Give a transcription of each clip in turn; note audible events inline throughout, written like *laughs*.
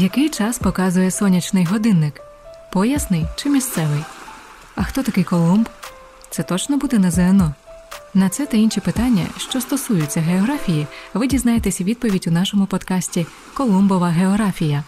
Який час показує сонячний годинник? Поясний чи місцевий? А хто такий Колумб? Це точно буде на ЗНО? На це та інші питання, що стосуються географії, ви дізнаєтесь відповідь у нашому подкасті Колумбова географія.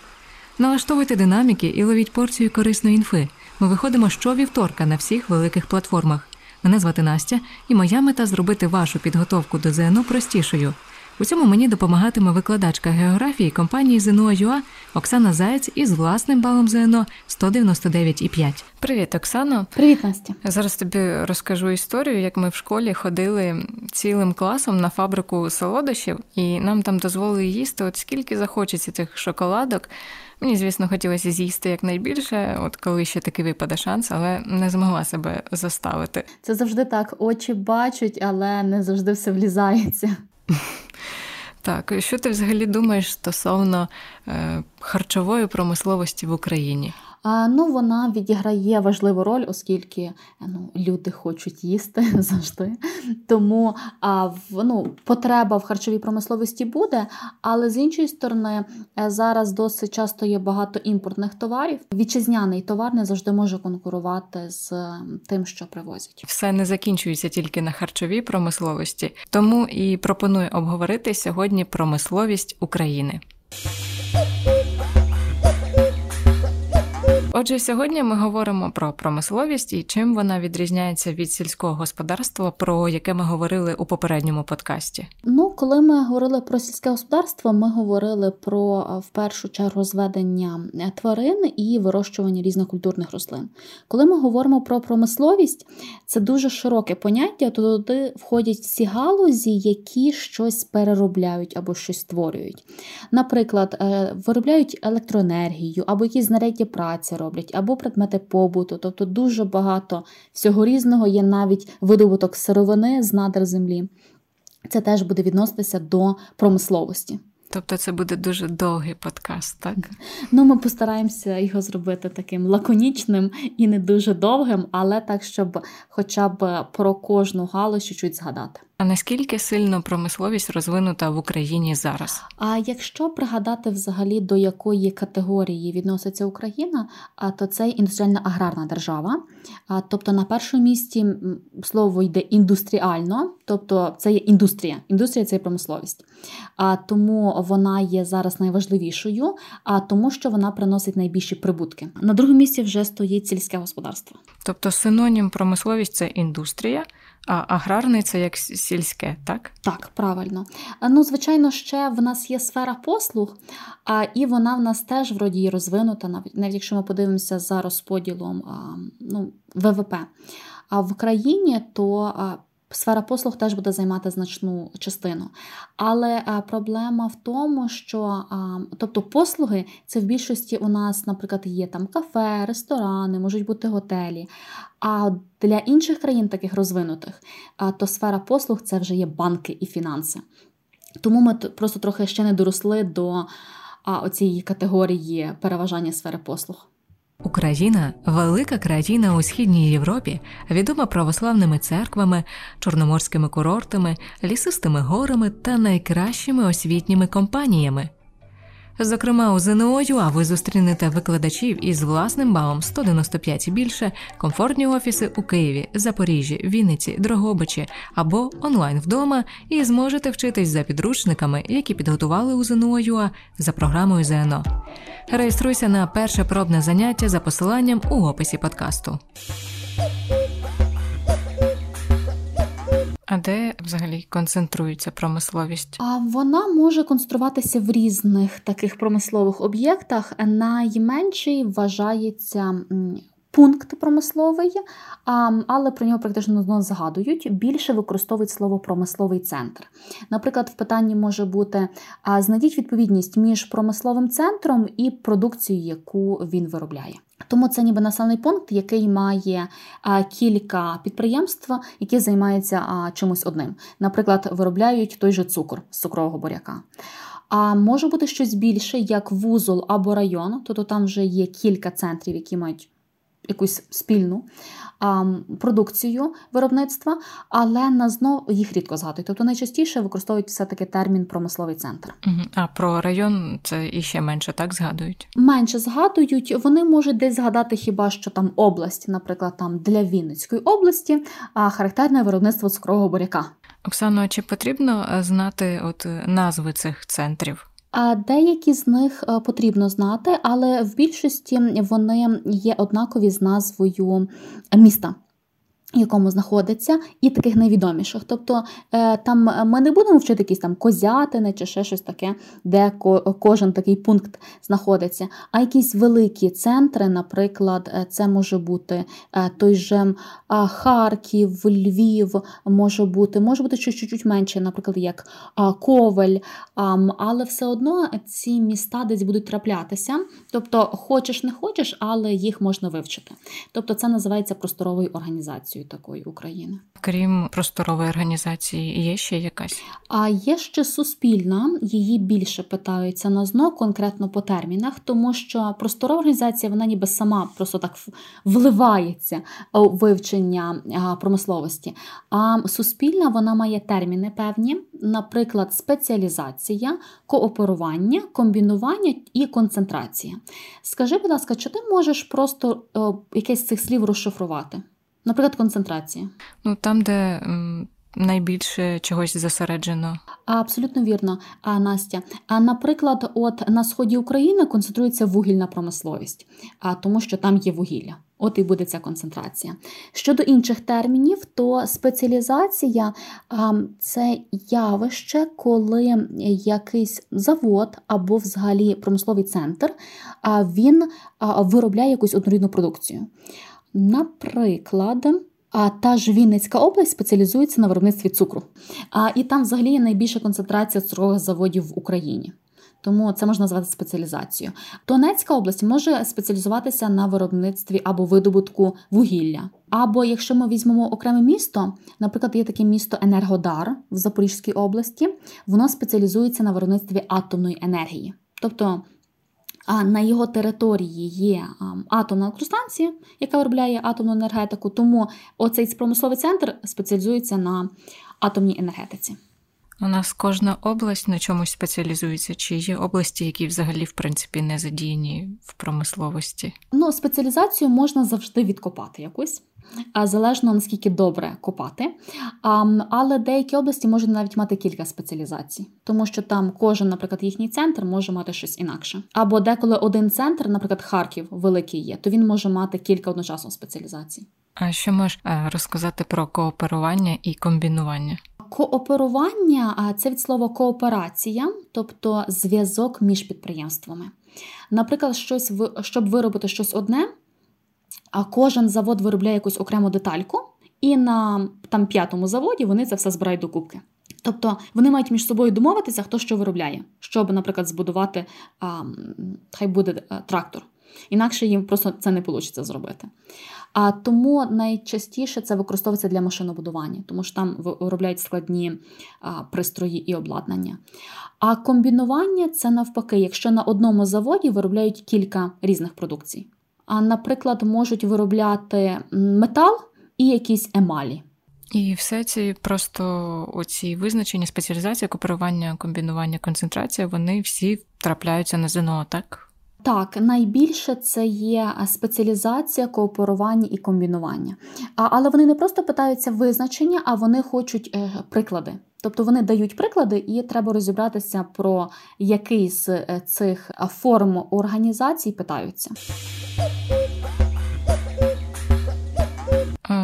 Налаштовуйте динаміки і ловіть порцію корисної інфи. Ми виходимо щовівторка на всіх великих платформах. Мене звати Настя, і моя мета зробити вашу підготовку до ЗНО простішою. У цьому мені допомагатиме викладачка географії компанії ЗНО.ЮА Оксана Заєць із власним балом ЗНО 199,5. Привіт, Оксано. Привіт, Настя. Зараз тобі розкажу історію, як ми в школі ходили цілим класом на фабрику солодощів, і нам там дозволили їсти, от скільки захочеться цих шоколадок. Мені, звісно, хотілося з'їсти якнайбільше, от коли ще таки випаде шанс, але не змогла себе заставити. Це завжди так. Очі бачать, але не завжди все влізається. *laughs* Так, що ти взагалі думаєш стосовно е, харчової промисловості в Україні? Ну, вона відіграє важливу роль, оскільки ну, люди хочуть їсти *laughs* завжди. Тому ну, потреба в харчовій промисловості буде, але з іншої сторони, е, зараз досить часто є багато імпортних товарів. Вітчизняний товар не завжди може конкурувати з тим, що привозять. Все не закінчується тільки на харчовій промисловості, тому і пропоную обговорити сьогодні промисловість України. Отже, сьогодні ми говоримо про промисловість і чим вона відрізняється від сільського господарства, про яке ми говорили у попередньому подкасті. Ну, коли ми говорили про сільське господарство, ми говорили про в першу чергу зведення е, тварин і вирощування різних культурних рослин. Коли ми говоримо про промисловість, це дуже широке поняття. Туди входять всі галузі, які щось переробляють або щось створюють. Наприклад, е, виробляють електроенергію або якісь знаряддя праці роблять, або предмети побуту. Тобто дуже багато всього різного є навіть видобуток сировини з надр землі. Це теж буде відноситися до промисловості. Тобто це буде дуже довгий подкаст, так? Ну, ми постараємося його зробити таким лаконічним і не дуже довгим, але так, щоб хоча б про кожну галузь чуть-чуть згадати. А наскільки сильно промисловість розвинута в Україні зараз? А якщо пригадати взагалі до якої категорії відноситься Україна, то це індустріальна аграрна держава. Тобто на першому місці слово йде індустріально, тобто це є індустрія. Індустрія це є промисловість. А тому вона є зараз найважливішою, а тому, що вона приносить найбільші прибутки. На другому місці вже стоїть сільське господарство. Тобто синонім промисловість це індустрія. А аграрний це як сільське, так? Так, правильно. Ну, звичайно, ще в нас є сфера послуг, а і вона в нас теж вроді розвинута, навіть навіть якщо ми подивимося за розподілом ну, ВВП. А в країні то Сфера послуг теж буде займати значну частину. Але проблема в тому, що тобто послуги це в більшості у нас, наприклад, є там кафе, ресторани, можуть бути готелі. А для інших країн, таких розвинутих, то сфера послуг це вже є банки і фінанси. Тому ми просто трохи ще не доросли до а, оцієї категорії переважання сфери послуг. Україна велика країна у східній Європі, відома православними церквами, чорноморськими курортами, лісистими горами та найкращими освітніми компаніями. Зокрема, у ЗНО ЮА ви зустрінете викладачів із власним балом 195 і більше, комфортні офіси у Києві, Запоріжжі, Вінниці, Дрогобичі або онлайн вдома, і зможете вчитись за підручниками, які підготували у ЗНО ЮА за програмою ЗНО. Реєструйся на перше пробне заняття за посиланням у описі подкасту. А де взагалі концентрується промисловість? А вона може концентруватися в різних таких промислових об'єктах. Найменший вважається пункт промисловий, але про нього практично згадують. Більше використовують слово промисловий центр. Наприклад, в питанні може бути знайдіть відповідність між промисловим центром і продукцією, яку він виробляє. Тому це ніби населений пункт, який має кілька підприємств, які займаються чимось одним. Наприклад, виробляють той же цукор з цукрового буряка. А може бути щось більше, як вузол або район, тобто там вже є кілька центрів, які мають якусь спільну продукцію виробництва, але на знов їх рідко згадують. Тобто найчастіше використовують все-таки термін промисловий центр. А про район це іще менше так згадують? Менше згадують. Вони можуть десь згадати хіба що там область, наприклад, там для Вінницької області, а характерне виробництво цукрового буряка. Оксано, чи потрібно е, знати от е, назви цих центрів? А деякі з них е, потрібно знати, але в більшості вони є однакові з назвою міста якому знаходиться, і таких найвідоміших. Тобто е, там е, ми не будемо вчити якісь там козятини чи ще щось таке, де кожен такий пункт знаходиться. А якісь великі центри, наприклад, е, це може бути той же Харків, Львів, може бути, може бути щось чуть-чуть менше, наприклад, як Ковель. Але все одно ці міста десь будуть траплятися. Тобто, хочеш, не хочеш, але їх можна вивчити. Тобто, це називається просторовою організацією організацією такої України. Крім просторової організації, є ще якась? А є ще суспільна, її більше питаються на ЗНО, конкретно по термінах, тому що просторова організація вона ніби сама просто так вливається у вивчення промисловості. А суспільна вона має терміни певні, наприклад, спеціалізація, кооперування, комбінування і концентрація. Скажи, будь ласка, чи ти можеш просто якесь з цих слів розшифрувати? Наприклад, концентрація. Ну там, де найбільше чогось зосереджено. Абсолютно вірно, а Настя. А наприклад, от на сході України концентрується вугільна промисловість, а тому, що там є вугілля. От і буде ця концентрація. Щодо інших термінів, то спеціалізація це явище, коли якийсь завод або взагалі промисловий центр він виробляє якусь однорідну продукцію. Наприклад, а та ж Вінницька область спеціалізується на виробництві цукру. А і там взагалі є найбільша концентрація цукрових заводів в Україні. Тому це можна назвати спеціалізацією. Донецька область може спеціалізуватися на виробництві або видобутку вугілля. Або якщо ми візьмемо окреме місто, наприклад, є таке місто Енергодар в Запорізькій області, воно спеціалізується на виробництві атомної енергії. Тобто на його території є атомна електростанція, яка виробляє атомну енергетику, тому оцей промисловий центр спеціалізується на атомній енергетиці. У нас кожна область на чомусь спеціалізується, чи є області, які взагалі в принципі не задіяні в промисловості? Ну, спеціалізацію можна завжди відкопати якусь залежно наскільки добре копати. Але деякі області можуть навіть мати кілька спеціалізацій, тому що там кожен, наприклад, їхній центр може мати щось інакше. Або деколи один центр, наприклад, Харків великий є, то він може мати кілька одночасно спеціалізацій. А що можеш е, розказати про кооперування і комбінування? Кооперування це від слова кооперація, тобто зв'язок між підприємствами. Наприклад, щось щоб виробити щось одне, а кожен завод виробляє якусь окрему детальку, і на там п'ятому заводі вони це все збирають докупки. Тобто вони мають між собою домовитися, хто що виробляє, щоб, наприклад, збудувати а, хай буде а, трактор. Інакше їм просто це не вийде зробити. А тому найчастіше це використовується для машинобудування, тому що там виробляють складні пристрої і обладнання. А комбінування це навпаки, якщо на одному заводі виробляють кілька різних продукцій а, наприклад, можуть виробляти метал і якісь емалі. І все ці просто оці визначення, спеціалізація, кооперування, комбінування, концентрація, вони всі трапляються на ЗНО, так? Так, найбільше це є спеціалізація, кооперування і комбінування. А, Але вони не просто питаються визначення, а вони хочуть е, приклади. Тобто вони дають приклади, і треба розібратися про який з е, цих форм організацій питаються.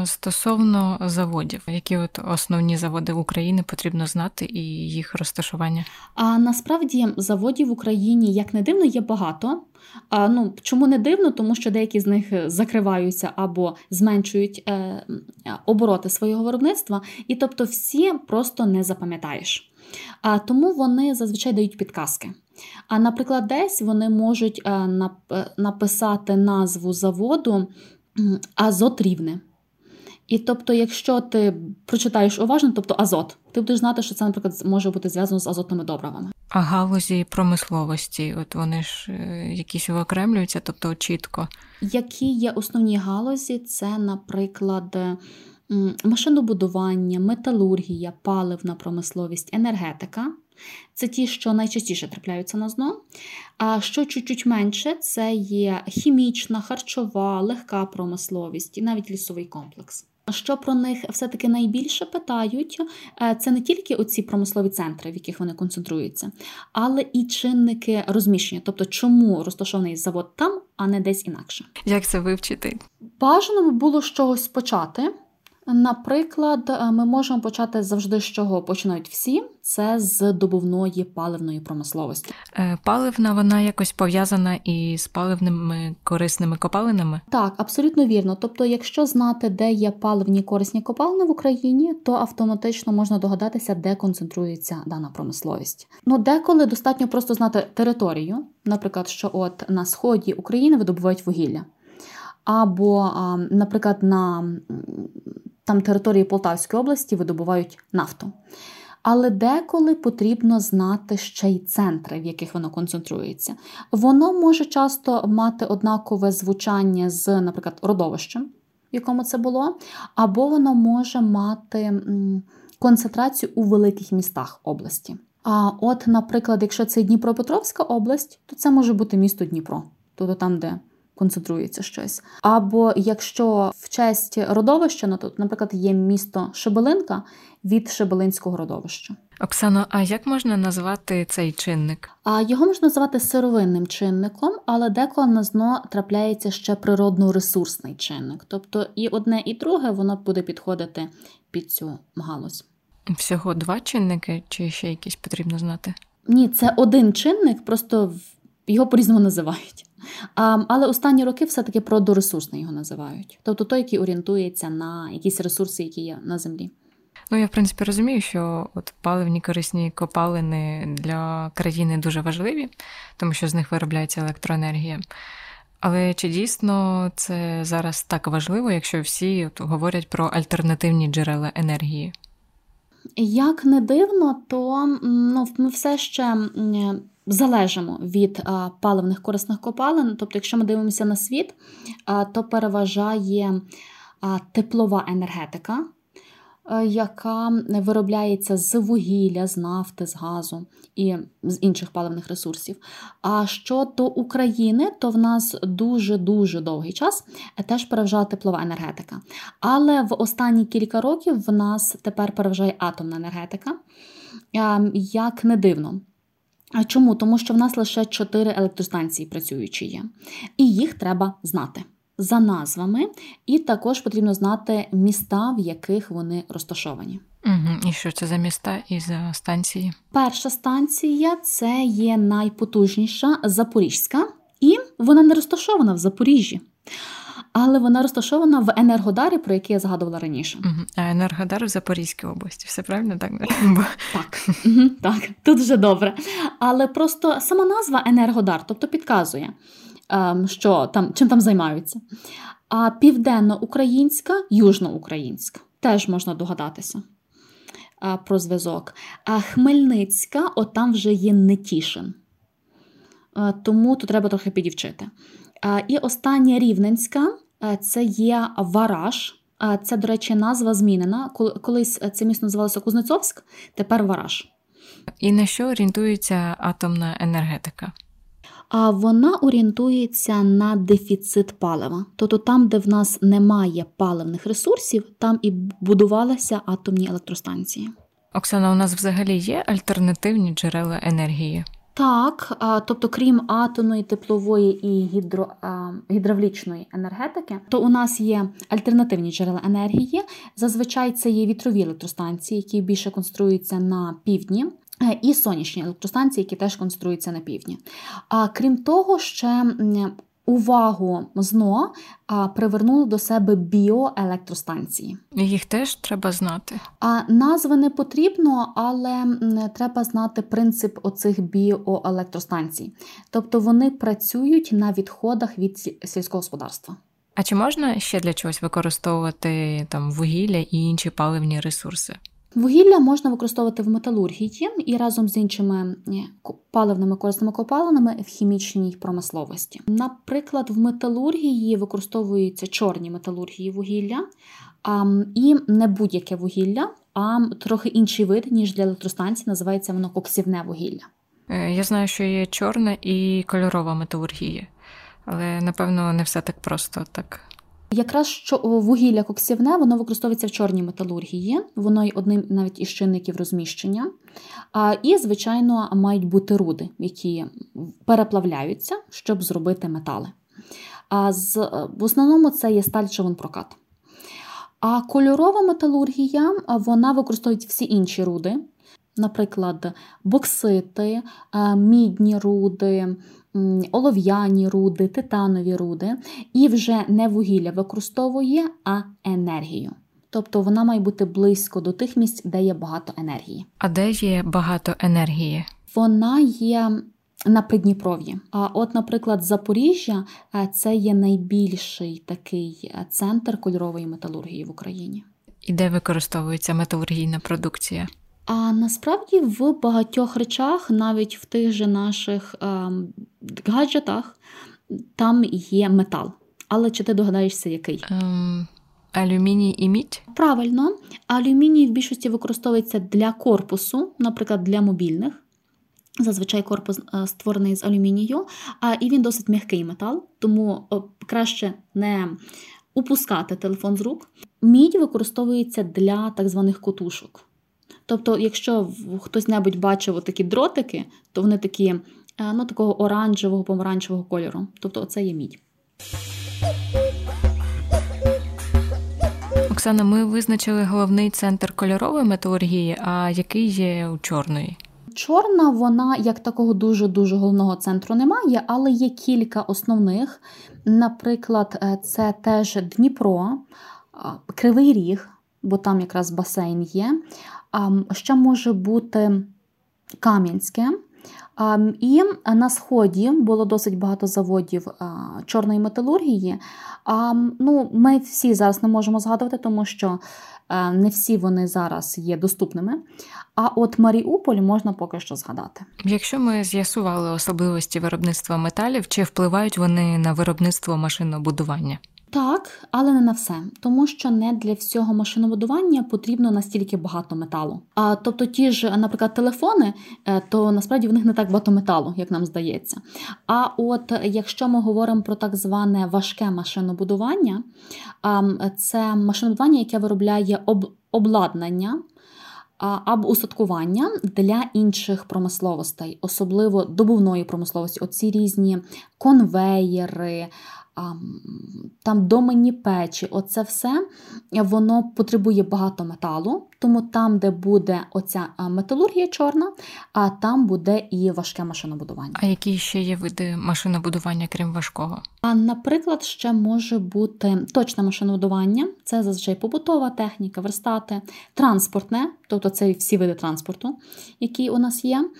Стосовно заводів, які от основні заводи України потрібно знати і їх розташування? А насправді заводів в Україні, як не дивно, є багато. А, ну, Чому не дивно? Тому що деякі з них закриваються або зменшують е, обороти свого виробництва, і тобто всі просто не запам'ятаєш. А Тому вони зазвичай дають підказки. А наприклад, десь вони можуть е, е, написати назву заводу Азот Рівне. І тобто, якщо ти прочитаєш уважно, тобто азот, ти будеш знати, що це, наприклад, може бути зв'язано з азотними добривами. А галузі промисловості, от вони ж е, якісь виокремлюються, тобто чітко. Які є основні галузі? Це, наприклад, машинобудування, металургія, паливна промисловість, енергетика. Це ті, що найчастіше трапляються на зно. А що чуть-чуть менше, це є хімічна, харчова, легка промисловість і навіть лісовий комплекс. Що про них все-таки найбільше питають, е, це не тільки оці промислові центри, в яких вони концентруються, але і чинники розміщення, тобто чому розташований завод там, а не десь інакше. Як це вивчити? Бажано було з чогось почати. Наприклад, е, ми можемо почати завжди з чого починають всі, це з добувної паливної промисловості. Е, паливна вона якось пов'язана із паливними корисними копалинами? Так, абсолютно вірно. Тобто, якщо знати, де є паливні корисні копалини в Україні, то автоматично можна догадатися, де концентрується дана промисловість. Ну деколи достатньо просто знати територію, наприклад, що от на сході України видобувають вугілля. Або, наприклад, на там території Полтавської області видобувають нафту. Але деколи потрібно знати ще й центри, в яких воно концентрується. Воно може часто мати однакове звучання з, наприклад, родовищем, в якому це було, або воно може мати концентрацію у великих містах області. А от, наприклад, якщо це Дніпропетровська область, то це може бути місто Дніпро, тобто там, де концентрується щось. Або якщо в честь родовища, ну, тут, наприклад, є місто Шебелинка від Шебелинського родовища. Оксано, а як можна назвати цей чинник? А його можна назвати сировинним чинником, але деколи на зно трапляється ще природно-ресурсний чинник. Тобто і одне, і друге воно буде підходити під цю галузь. Всього два чинники, чи ще якісь потрібно знати? Ні, це один чинник, просто його по-різному називають. Але останні роки все-таки продоресурсний його називають. Тобто той, який орієнтується на якісь ресурси, які є на землі. Ну, я в принципі розумію, що от паливні корисні копалини для країни дуже важливі, тому що з них виробляється електроенергія. Але чи дійсно це зараз так важливо, якщо всі от говорять про альтернативні джерела енергії? Як не дивно, то ну, ми все ще залежимо від паливних корисних копалин. Тобто, якщо ми дивимося на світ, то переважає теплова енергетика, яка виробляється з вугілля, з нафти, з газу і з інших паливних ресурсів. А щодо України, то в нас дуже-дуже довгий час теж переважала теплова енергетика. Але в останні кілька років в нас тепер переважає атомна енергетика. Як не дивно. А чому? Тому що в нас лише чотири електростанції працюючі є, і їх треба знати за назвами, і також потрібно знати міста, в яких вони розташовані. Угу. І що це за міста і за станції? Перша станція це є найпотужніша Запорізька, і вона не розташована в Запоріжжі але вона розташована в Енергодарі, про який я згадувала раніше. А Енергодар в Запорізькій області, все правильно так? Так, так, тут вже добре. Але просто сама назва Енергодар, тобто підказує, що там, чим там займаються. А південно-українська, южноукраїнська теж можна догадатися про зв'язок. А Хмельницька, от там вже є Нетішин. Тому тут треба трохи підівчити. І остання Рівненська Е, це є Вараж. Е, це, до речі, назва змінена. Колись це місто називалося Кузнецовськ, тепер Вараж. І на що орієнтується атомна енергетика? А вона орієнтується на дефіцит палива. Тобто там, де в нас немає паливних ресурсів, там і будувалися атомні електростанції. Оксана, у нас взагалі є альтернативні джерела енергії? Так, тобто, крім атомної, теплової і гідро, гідравлічної енергетики, то у нас є альтернативні джерела енергії. Зазвичай це є вітрові електростанції, які більше конструюються на півдні. Е, і сонячні електростанції, які теж конструюються на півдні. А крім того, ще увагу ЗНО привернули до себе біоелектростанції. Їх теж треба знати. А назви не потрібно, але треба знати принцип оцих біоелектростанцій. Тобто вони працюють на відходах від сільського господарства. А чи можна ще для чогось використовувати там вугілля і інші паливні ресурси? Вугілля можна використовувати в металургії і разом з іншими паливними корисними копалинами в хімічній промисловості. Наприклад, в металургії використовуються чорні металургії вугілля і не будь-яке вугілля, а трохи інший вид, ніж для електростанцій, називається воно коксівне вугілля. Е, я знаю, що є чорна і кольорова металургія, але напевно не все так просто так. Якраз що вугілля коксівне, воно використовується в чорній металургії, воно й одним навіть із чинників розміщення. І, звичайно, мають бути руди, які переплавляються, щоб зробити метали. А з, В основному це є сталь прокат. А кольорова металургія вона використовує всі інші руди, наприклад, боксити, мідні руди, олов'яні руди, титанові руди, і вже не вугілля використовує, а енергію. Тобто вона має бути близько до тих місць, де є багато енергії. А де є багато енергії? Вона є на Придніпров'ї. А от, наприклад, Запоріжжя е, це є найбільший такий е, центр кольорової металургії в Україні. І де використовується металургійна продукція? А насправді в багатьох речах, навіть в тих же наших е, гаджетах, там є метал. Але чи ти догадаєшся, який? Ем, алюміній і мідь? Правильно, алюміній в більшості використовується для корпусу, наприклад, для мобільних. Зазвичай корпус е, створений з алюмінію, а і він досить м'який метал, тому краще не упускати телефон з рук. Мідь використовується для так званих котушок. Тобто, якщо хтось небудь бачив такі дротики, то вони такі е, ну, такого оранжевого, помаранчевого кольору. Тобто, оце є мідь. Оксана, ми визначили головний центр кольорової металургії, а який є у чорної? Чорна, вона як такого дуже-дуже головного центру немає, але є кілька основних. Наприклад, е, це теж Дніпро, Кривий Ріг, бо там якраз басейн є. Ще може бути Кам'янське. І на сході було досить багато заводів чорної металургії. Ну, Ми всі зараз не можемо згадувати, тому що не всі вони зараз є доступними. А от Маріуполь можна поки що згадати. Якщо ми з'ясували особливості виробництва металів, чи впливають вони на виробництво машинобудування? Так, але не на все, тому що не для всього машинобудування потрібно настільки багато металу. А тобто, ті ж, наприклад, телефони, е, то насправді в них не так багато металу, як нам здається. А от якщо ми говоримо про так зване важке машинобудування, це машинобудування, яке виробляє об обладнання. Або устаткування для інших промисловостей, особливо добувної промисловості, оці різні конвеєри, там доменні печі, оце все воно потребує багато металу, тому там, де буде оця металургія чорна, а там буде і важке машинобудування. А які ще є види машинобудування, крім важкого? А, наприклад, ще може бути точне машинобудування, це зазвичай побутова техніка, верстати, транспортне, тобто це всі види транспорту, які у нас є.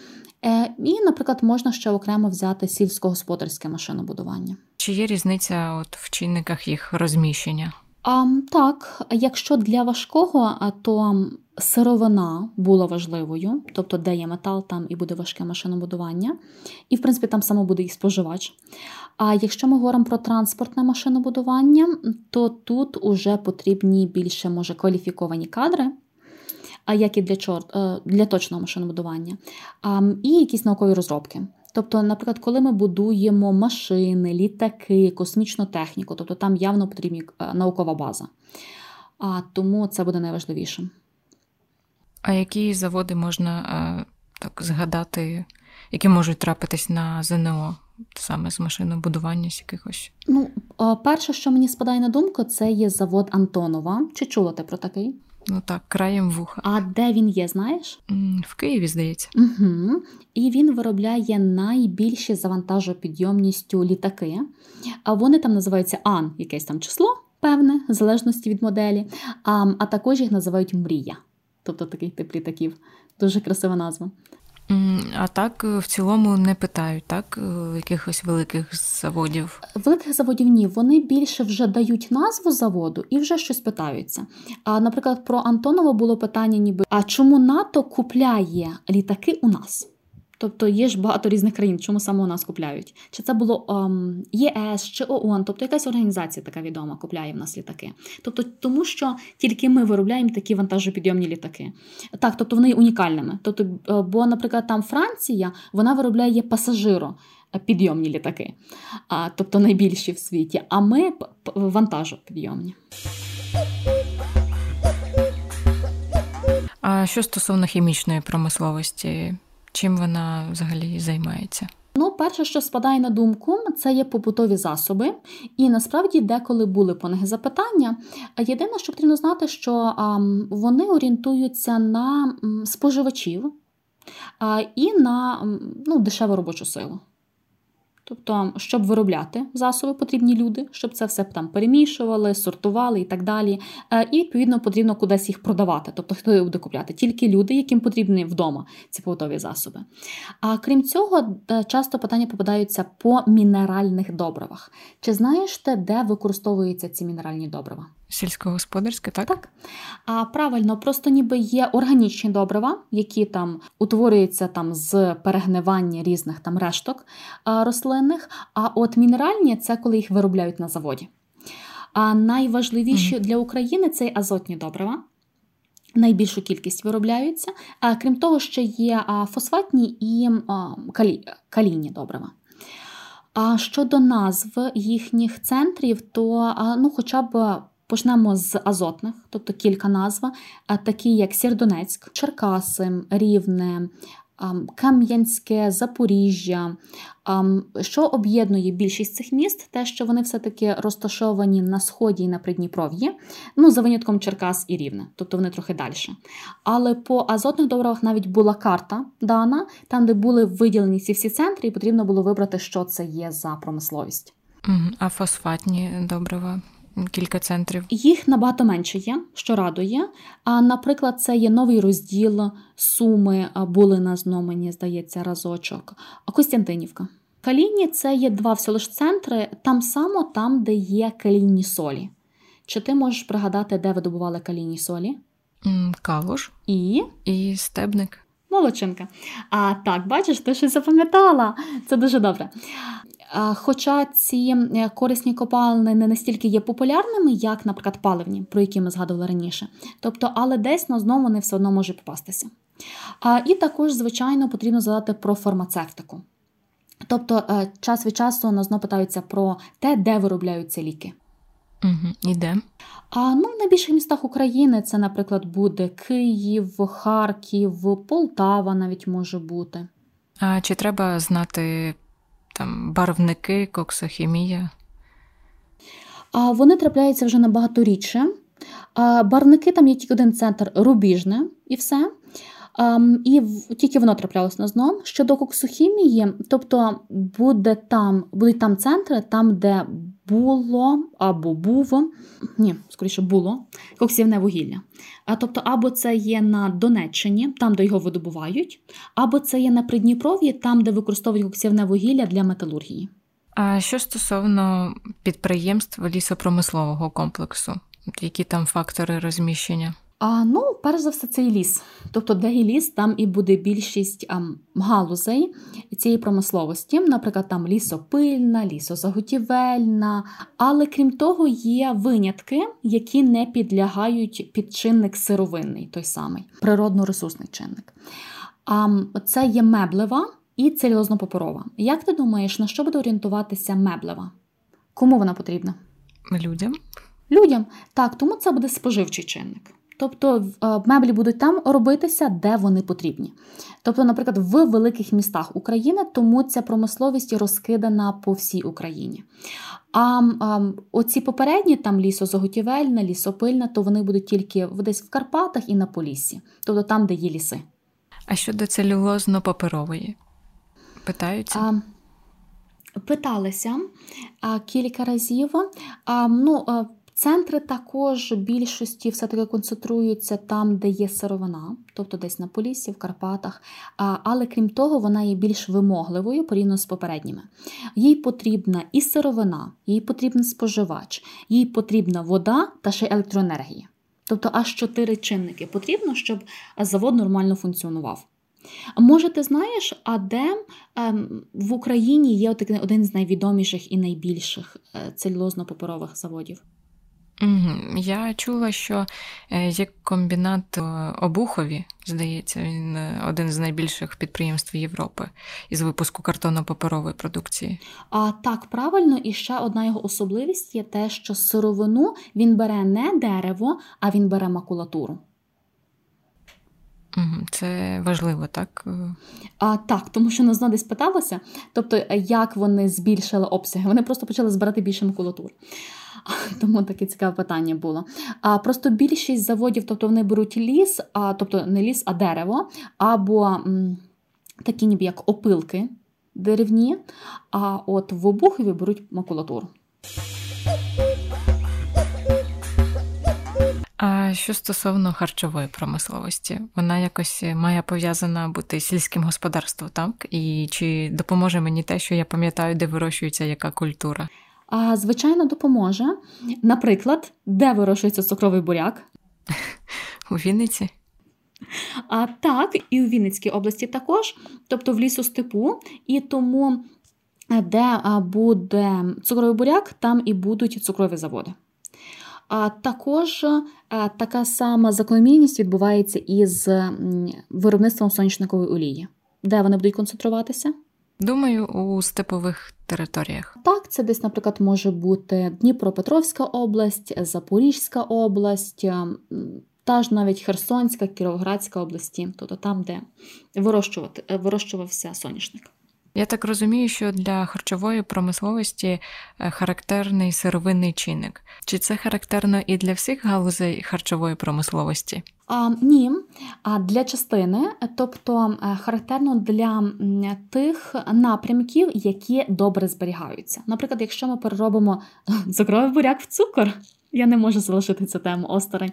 Е, і, наприклад, можна ще окремо взяти сільськогосподарське машинобудування. Чи є різниця от в чинниках їх розміщення? А, Так, якщо для важкого, то сировина була важливою, тобто де є метал, там і буде важке машинобудування, і в принципі там само буде і споживач. А якщо ми говоримо про транспортне машинобудування, то тут уже потрібні більше може кваліфіковані кадри як і для чорт, е, для точного машинобудування, і якісь наукові розробки. Тобто, наприклад, коли ми будуємо машини, літаки, космічну техніку, тобто там явно потрібна е, наукова база. А тому це буде найважливішим. А які заводи можна е, так згадати, які можуть трапитись на ЗНО саме з машинобудування з якихось? Ну, перше, що мені спадає на думку, це є завод Антонова. Чи чула ти про такий? Ну так, краєм вуха. А де він є, знаєш? В Києві, здається. Угу. І він виробляє найбільші завантажопідйомністю літаки. А вони там називаються Ан, якесь там число, певне, в залежності від моделі. А а також їх називають Мрія. Тобто такий тип літаків. Дуже красива назва. А так в цілому не питають, так? Якихось великих заводів. Великих заводів ні. Вони більше вже дають назву заводу і вже щось питаються. А, наприклад, про Антонова було питання, ніби а чому НАТО купляє літаки у нас? Тобто є ж багато різних країн, чому саме у нас купляють? Чи це було ем, ЄС чи ООН, тобто якась організація така відома купляє в нас літаки. Тобто, тому що тільки ми виробляємо такі вантажопідйомні літаки. Так, тобто вони унікальними. Тобто, е, бо, наприклад, там Франція вона виробляє пасажиропідйомні літаки, а, тобто найбільші в світі. А ми вантажопідйомні. А що стосовно хімічної промисловості? Чим вона взагалі займається? Ну, перше, що спадає на думку, це є побутові засоби, і насправді деколи були по них запитання. Єдине, що потрібно знати, що вони орієнтуються на споживачів і на ну, дешеву робочу силу. Тобто, щоб виробляти засоби, потрібні люди, щоб це все там перемішували, сортували і так далі. Е, і відповідно потрібно кудись їх продавати. Тобто, хто буде купляти? Тільки люди, яким потрібні вдома ці побутові засоби. А крім цього, е, часто питання попадаються по мінеральних добривах. Чи знаєш ти, де використовуються ці мінеральні добрива? Сільськогосподарське, так? Так. А правильно, просто ніби є органічні добрива, які там утворюються там з перегнивання різних там решток рослинних. А от мінеральні це коли їх виробляють на заводі. А найважливіші mm. для України це азотні добрива. Найбільшу кількість виробляються. А крім того, ще є фосфатні і калі... калійні добрива. А щодо назв їхніх центрів, то ну, хоча б Почнемо з азотних, тобто кілька назв, такі як Сєрдонецьк, Черкаси, Рівне, Кам'янське, Запоріжжя. Що об'єднує більшість цих міст, те, що вони все-таки розташовані на сході і на Придніпров'ї, ну, за винятком Черкас і Рівне, тобто вони трохи далі. Але по азотних добривах навіть була карта дана, там, де були виділені ці всі центри, і потрібно було вибрати, що це є за промисловість. А фосфатні добрива? Кілька центрів. Їх набагато менше є, що радує. А, наприклад, це є новий розділ Суми були на зномені, здається, разочок. А Костянтинівка. Каліні це є два всього ж центри, там само там, де є калійні солі. Чи ти можеш пригадати, де видобували калійні солі? Калуш і І стебник. Молодчинка. А так, бачиш, ти щось запам'ятала. Це дуже добре. Хоча ці корисні копалини не настільки є популярними, як, наприклад, паливні, про які ми згадували раніше. Тобто, але десь на знову вони все одно може попастися. І також, звичайно, потрібно згадати про фармацевтику. Тобто, е, час від часу нас знову питаються про те, де виробляються ліки. Угу. І де? А ну, в найбільших містах України це, наприклад, буде Київ, Харків, Полтава навіть може бути. А чи треба знати там барвники, коксохімія? А Вони трапляються вже набагато рідше. А Барвники там є тільки один центр рубіжне і все. Um, і в, тільки воно траплялось на зном. Щодо коксохімії, тобто буде там, будуть там центри, там, де було або був, ні, скоріше було коксівне вугілля. А тобто, або це є на Донеччині, там, де його видобувають, або це є на Придніпров'ї, там, де використовують коксівне вугілля для металургії. А що стосовно підприємств лісопромислового комплексу, які там фактори розміщення? А ну, перш за все, це і ліс. Тобто, де і ліс, там і буде більшість а, галузей цієї промисловості, наприклад, там лісопильна, лісозаготівельна. Але крім того, є винятки, які не підлягають під чинник сировинний, той самий природно-ресурсний чинник. А це є меблева і целюлозно-паперова. Як ти думаєш, на що буде орієнтуватися меблева? Кому вона потрібна? Людям. Людям. Так, тому це буде споживчий чинник. Тобто е, меблі будуть там робитися, де вони потрібні. Тобто, наприклад, в великих містах України тому ця промисловість розкидана по всій Україні. А, а оці попередні там лісозаготівельна, лісопильна, то вони будуть тільки десь в Карпатах і на Поліссі, тобто там, де є ліси. А щодо целюлозно-паперової? Питаються? А, Питалися а, кілька разів. А, ну, Центри також більшості все-таки концентруються там, де є сировина, тобто десь на Поліссі, в Карпатах. Але крім того, вона є більш вимогливою порівняно з попередніми. Їй потрібна і сировина, їй потрібен споживач, їй потрібна вода та ще електроенергія. Тобто аж чотири чинники потрібно, щоб завод нормально функціонував. Може, ти знаєш, а де ем, в Україні є один з найвідоміших і найбільших е, целюлозно-паперових заводів? Я чула, що е, є комбінат Обухові, здається, він е, один з найбільших підприємств Європи із випуску картонно-паперової продукції. А так, правильно, і ще одна його особливість є те, що сировину він бере не дерево, а він бере макулатуру. Це важливо, так? А, Так, тому що нас десь питалося, тобто, як вони збільшили обсяги. Вони просто почали збирати більше макулатур. *laughs* Тому таке цікаве питання було. А просто більшість заводів, тобто вони беруть ліс, а тобто не ліс, а дерево, або м, такі ніби як опилки деревні, а от в обухові беруть макулатуру. А що стосовно харчової промисловості, вона якось має пов'язана бути сільським господарством, так? І чи допоможе мені те, що я пам'ятаю, де вирощується яка культура? А, Звичайно, допоможе. Наприклад, де вирощується цукровий буряк? У Вінниці? А, Так, і у Вінницькій області також, тобто в лісу степу, і тому, е, де буде цукровий буряк, там і будуть цукрові заводи. А також е, така сама закономірність відбувається із виробництвом сонячникової олії, де вони будуть концентруватися. Думаю, у степових територіях. Так, це десь, наприклад, може бути Дніпропетровська область, Запорізька область, ем, та ж навіть Херсонська, Кіровоградська області, тобто там, де вирощувати, е, вирощувався соняшник. Я так розумію, що для харчової промисловості е, характерний сировинний чинник. Чи це характерно і для всіх галузей харчової промисловості? А, Ні, а для частини, тобто е, характерно для тих напрямків, які добре зберігаються. Наприклад, якщо ми переробимо *laughs* цукровий буряк в цукор. Я не можу залишити цю тему осторонь.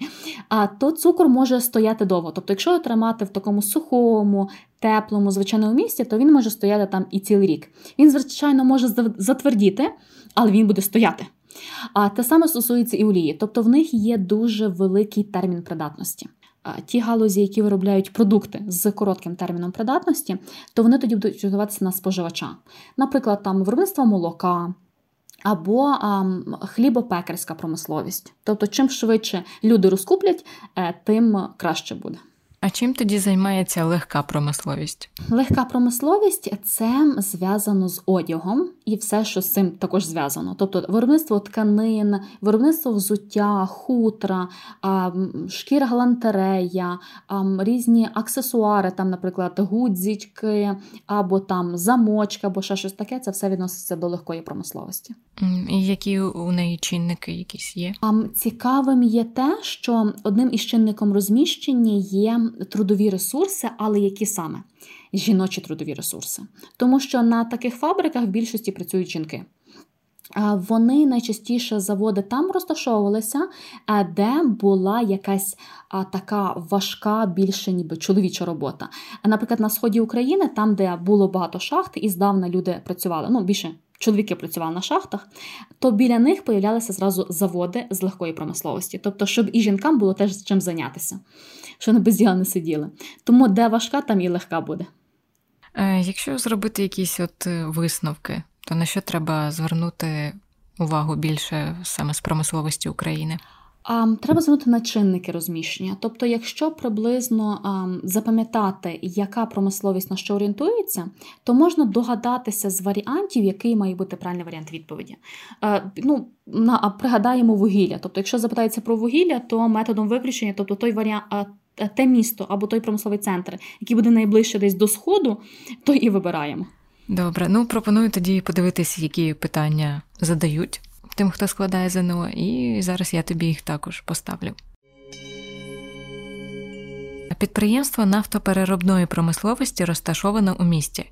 А то цукор може стояти довго. Тобто, якщо його тримати в такому сухому, теплому, звичайному місці, то він може стояти там і цілий рік. Він, звичайно, може затвердіти, але він буде стояти. А те саме стосується і олії, тобто в них є дуже великий термін придатності. Ті галузі, які виробляють продукти з коротким терміном придатності, то вони тоді будуть готуватися на споживача. Наприклад, там виробництво молока, або а, хлібопекарська промисловість. Тобто, чим швидше люди розкуплять, е, тим краще буде. А чим тоді займається легка промисловість? Легка промисловість це зв'язано з одягом і все, що з цим також зв'язано. Тобто виробництво тканин, виробництво взуття, хутра, шкіра галантерея, різні аксесуари, там, наприклад, гудзічки, або там замочки, або ще щось таке. Це все відноситься до легкої промисловості. І які у неї чинники якісь є? Цікавим є те, що одним із чинником розміщення є трудові ресурси, але які саме жіночі трудові ресурси. Тому що на таких фабриках в більшості працюють жінки. Вони найчастіше заводи там розташовувалися, де була якась така важка, більше ніби чоловіча робота. Наприклад, на сході України, там, де було багато шахт, і здавна люди працювали, ну більше чоловіки працювали на шахтах, то біля них появлялися зразу заводи з легкої промисловості, тобто, щоб і жінкам було теж чим зайнятися, що не без діла не сиділи. Тому де важка, там і легка буде. Е, якщо зробити якісь от е, висновки, то на що треба звернути увагу більше саме з промисловості України? Треба звернути на чинники розміщення. Тобто, якщо приблизно запам'ятати, яка промисловість на що орієнтується, то можна догадатися з варіантів, який має бути правильний варіант відповіді. А, ну, на, Пригадаємо вугілля. Тобто, якщо запитається про вугілля, то методом виключення, тобто той варіант. Те місто або той промисловий центр, який буде найближче десь до сходу, то і вибираємо. Добре, ну пропоную тоді подивитися, які питання задають тим, хто складає ЗНО, і зараз я тобі їх також поставлю. Підприємство нафтопереробної промисловості розташовано у місті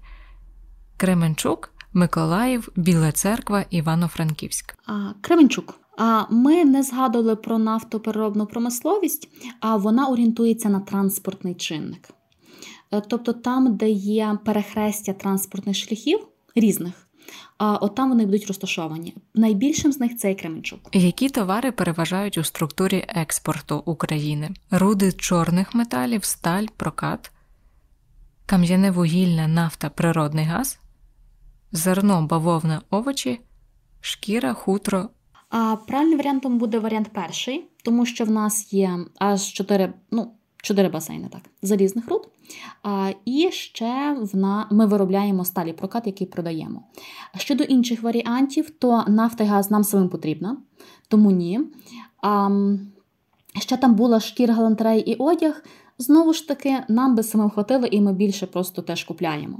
Кременчук, Миколаїв, Біла Церква, Івано-Франківськ. А, Кременчук. А ми не згадували про нафтопереробну промисловість, а вона орієнтується на транспортний чинник. Е, тобто там, де є перехрестя транспортних шляхів різних, а от там вони будуть розташовані. Найбільшим з них це і Кременчук. Які товари переважають у структурі експорту України? Руди чорних металів, сталь, прокат, кам'яне вугілля, нафта, природний газ, зерно, бавовна, овочі, шкіра, хутро. А правильним варіантом буде варіант перший, тому що в нас є аж чотири, ну, чотири басейни, так, залізних руд. А, І ще вна, ми виробляємо сталі прокат, який продаємо. Щодо інших варіантів, то нафта і газ нам самим потрібна, тому ні. А, Ще там була шкір, галантерей і одяг. Знову ж таки, нам би самим хватило, і ми більше просто теж купляємо.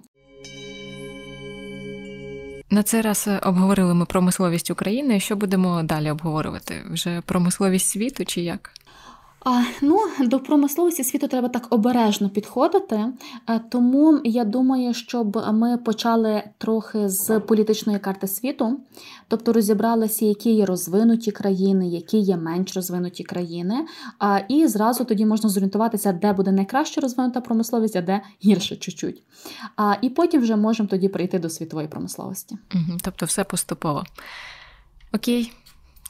На цей раз обговорили ми промисловість України. Що будемо далі обговорювати? Вже промисловість світу чи як? А, Ну, до промисловості світу треба так обережно підходити, е, тому я думаю, щоб ми почали трохи з політичної карти світу, тобто розібралися, які є розвинуті країни, які є менш розвинуті країни, а, і зразу тоді можна зорієнтуватися, де буде найкраще розвинута промисловість, а де гірше чуть-чуть. А, І потім вже можемо тоді прийти до світової промисловості. Угу, Тобто, все поступово. Окей,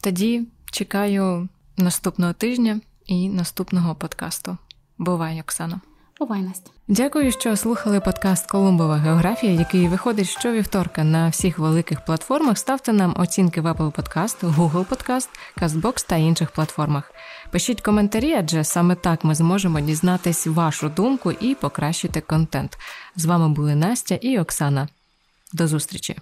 тоді чекаю наступного тижня і наступного подкасту. Бувай, Оксано. Бувай, Настя. Дякую, що слухали подкаст Колумбова географія, який виходить щовівторка на всіх великих платформах. Ставте нам оцінки в Apple Podcast, Google Podcast, CastBox та інших платформах. Пишіть коментарі, адже саме так ми зможемо дізнатись вашу думку і покращити контент. З вами були Настя і Оксана. До зустрічі!